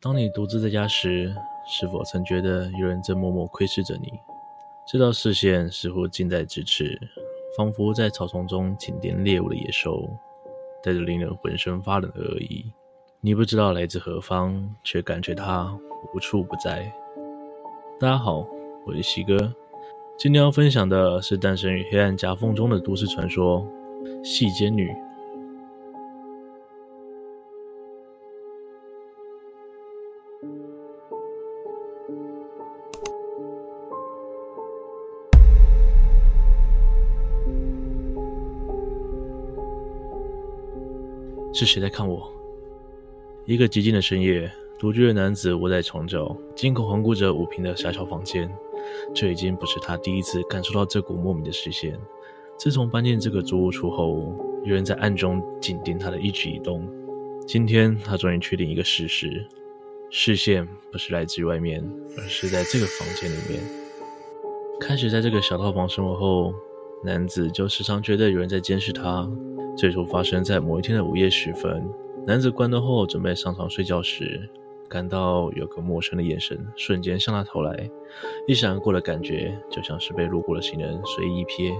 当你独自在家时，是否曾觉得有人正默默窥视着你？这道视线似乎近在咫尺，仿佛在草丛中紧盯猎物的野兽，带着令人浑身发冷的恶意。你不知道来自何方，却感觉它无处不在。大家好，我是西哥，今天要分享的是诞生于黑暗夹缝中的都市传说——细间女。是谁在看我？一个寂静的深夜，独居的男子窝在床角，惊恐环顾着五平的狭小房间。这已经不是他第一次感受到这股莫名的视线。自从搬进这个租屋处后，有人在暗中紧盯他的一举一动。今天，他终于确定一个事实：视线不是来自于外面，而是在这个房间里面。开始在这个小套房生活后，男子就时常觉得有人在监视他。最初发生在某一天的午夜时分，男子关灯后准备上床睡觉时，感到有个陌生的眼神瞬间向他投来，一闪而过的感觉就像是被路过的行人随意一瞥，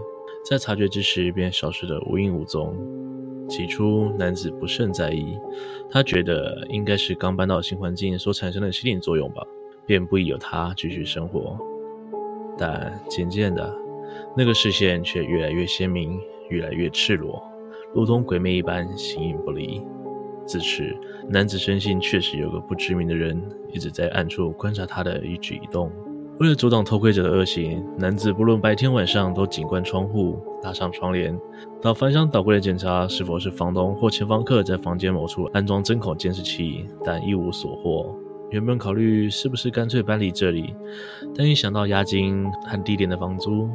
在察觉之时便消失得无影无踪。起初，男子不甚在意，他觉得应该是刚搬到新环境所产生的心理作用吧，便不疑有他继续生活。但渐渐的，那个视线却越来越鲜明，越来越赤裸。如同鬼魅一般形影不离。自此，男子深信确实有个不知名的人一直在暗处观察他的一举一动。为了阻挡偷窥者的恶行，男子不论白天晚上都紧关窗户，拉上窗帘，到翻箱倒柜的检查是否是房东或前房客在房间某处安装针孔监视器，但一无所获。原本考虑是不是干脆搬离这里，但一想到押金和低廉的房租，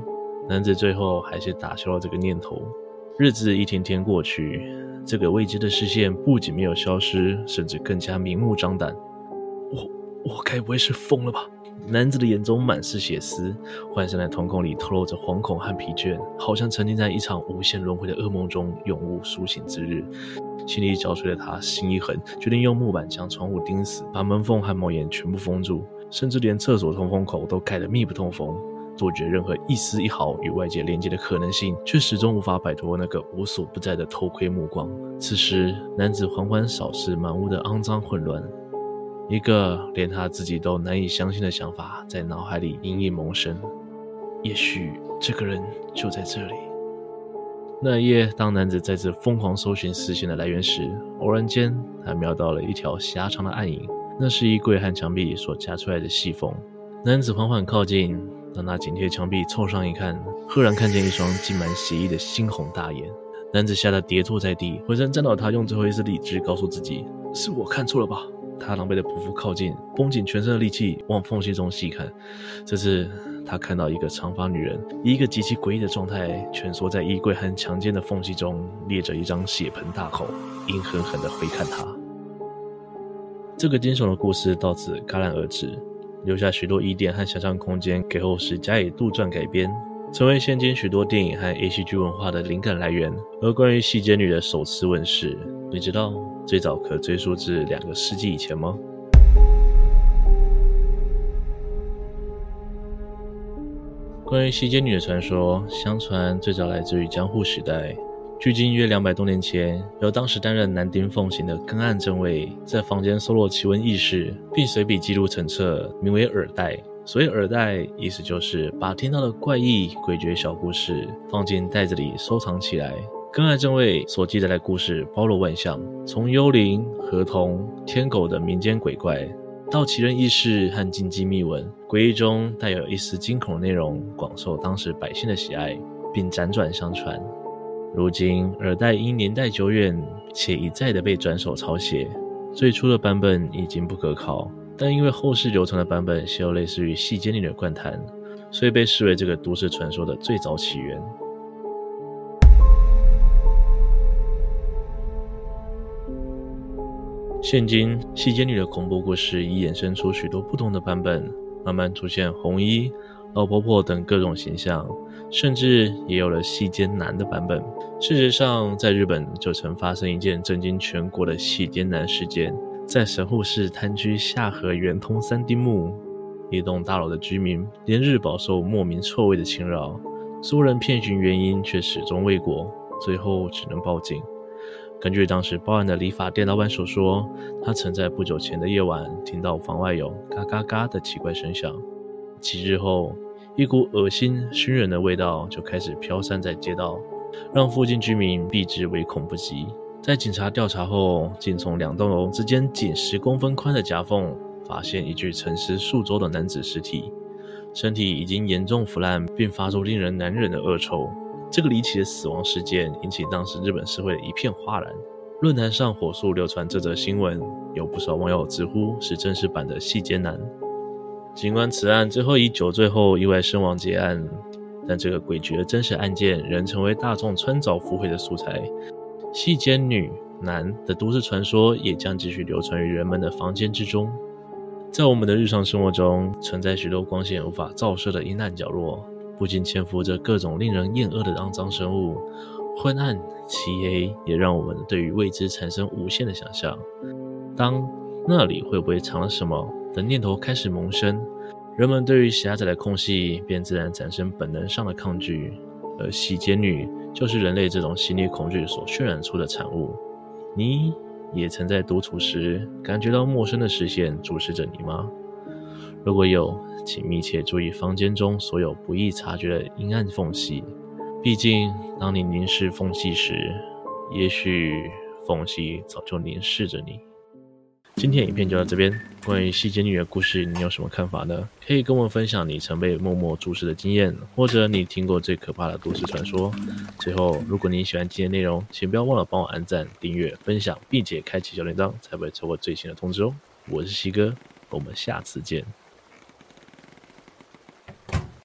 男子最后还是打消了这个念头。日子一天天过去，这个未知的视线不仅没有消失，甚至更加明目张胆。我我该不会是疯了吧？男子的眼中满是血丝，涣散的瞳孔里透露着惶恐和疲倦，好像沉浸在一场无限轮回的噩梦中，永无苏醒之日。心力交瘁的他心一横，决定用木板将窗户钉死，把门缝和猫眼全部封住，甚至连厕所通风口都盖得密不透风。杜绝任何一丝一毫与外界连接的可能性，却始终无法摆脱那个无所不在的偷窥目光。此时，男子缓缓扫视满屋的肮脏混乱，一个连他自己都难以相信的想法在脑海里隐隐萌生：也许这个人就在这里。那一夜，当男子再次疯狂搜寻视线的来源时，偶然间他瞄到了一条狭长的暗影，那是衣柜和墙壁所夹出来的细缝。男子缓缓靠近。当他紧贴墙壁凑上一看，赫然看见一双浸满血意的猩红大眼。男子吓得跌坐在地，浑身颤抖。他用最后一丝理智告诉自己：“是我看错了吧？”他狼狈地匍匐靠近，绷紧全身的力气往缝隙中细看。这次，他看到一个长发女人以一个极其诡异的状态蜷缩在衣柜和墙间的缝隙中，咧着一张血盆大口，阴狠狠地回看他。这个惊悚的故事到此戛然而止。留下许多疑点和想象空间，给后世加以杜撰改编，成为现今许多电影和 ACG 文化的灵感来源。而关于细节女的首次问世，你知道最早可追溯至两个世纪以前吗？关于西街女的传说，相传最早来自于江户时代。距今约两百多年前，由当时担任男丁奉行的根岸正卫在房间搜罗奇闻异事，并随笔记录成册，名为《耳袋》。所谓“耳袋”，意思就是把听到的怪异、诡谲小故事放进袋子里收藏起来。根岸正卫所记载的故事包罗万象，从幽灵、河童、天狗的民间鬼怪，到奇人异事和禁忌秘闻，诡异中带有一丝惊恐的内容，广受当时百姓的喜爱，并辗转相传。如今，耳袋因年代久远且一再的被转手抄写，最初的版本已经不可考。但因为后世流传的版本写有类似于细间女的怪谈，所以被视为这个都市传说的最早起源。现今，细间女的恐怖故事已衍生出许多不同的版本，慢慢出现红衣、老婆婆等各种形象。甚至也有了细间男的版本。事实上，在日本就曾发生一件震惊全国的细间男事件。在神户市滩区下河圆通三丁目一栋大楼的居民连日饱受莫名臭味的侵扰，所有人遍寻原因却始终未果，最后只能报警。根据当时报案的理发店老板所说，他曾在不久前的夜晚听到房外有嘎嘎嘎的奇怪声响。几日后，一股恶心熏人的味道就开始飘散在街道，让附近居民避之唯恐不及。在警察调查后，竟从两栋楼之间仅十公分宽的夹缝发现一具沉尸数周的男子尸体，身体已经严重腐烂，并发出令人难忍的恶臭。这个离奇的死亡事件引起当时日本社会的一片哗然，论坛上火速流传这则新闻，有不少网友直呼是真实版的细间男。尽管此案最后以酒醉后意外身亡结案，但这个诡谲的真实案件仍成为大众穿凿附会的素材。细间女男的都市传说也将继续流传于人们的房间之中。在我们的日常生活中，存在许多光线无法照射的阴暗角落。不仅潜伏着各种令人厌恶的肮脏生物，昏暗漆黑也让我们对于未知产生无限的想象。当那里会不会藏了什么的念头开始萌生，人们对于狭窄的空隙便自然产生本能上的抗拒。而洗劫女就是人类这种心理恐惧所渲染出的产物。你也曾在独处时感觉到陌生的视线注视着你吗？如果有，请密切注意房间中所有不易察觉的阴暗缝隙。毕竟，当你凝视缝隙时，也许缝隙早就凝视着你。今天影片就到这边。关于细节女的故事，你有什么看法呢？可以跟我分享你曾被默默注视的经验，或者你听过最可怕的都市传说。最后，如果你喜欢今天内容，请不要忘了帮我按赞、订阅、分享，并且开启小铃铛，才不会错过最新的通知哦。我是西哥，我们下次见。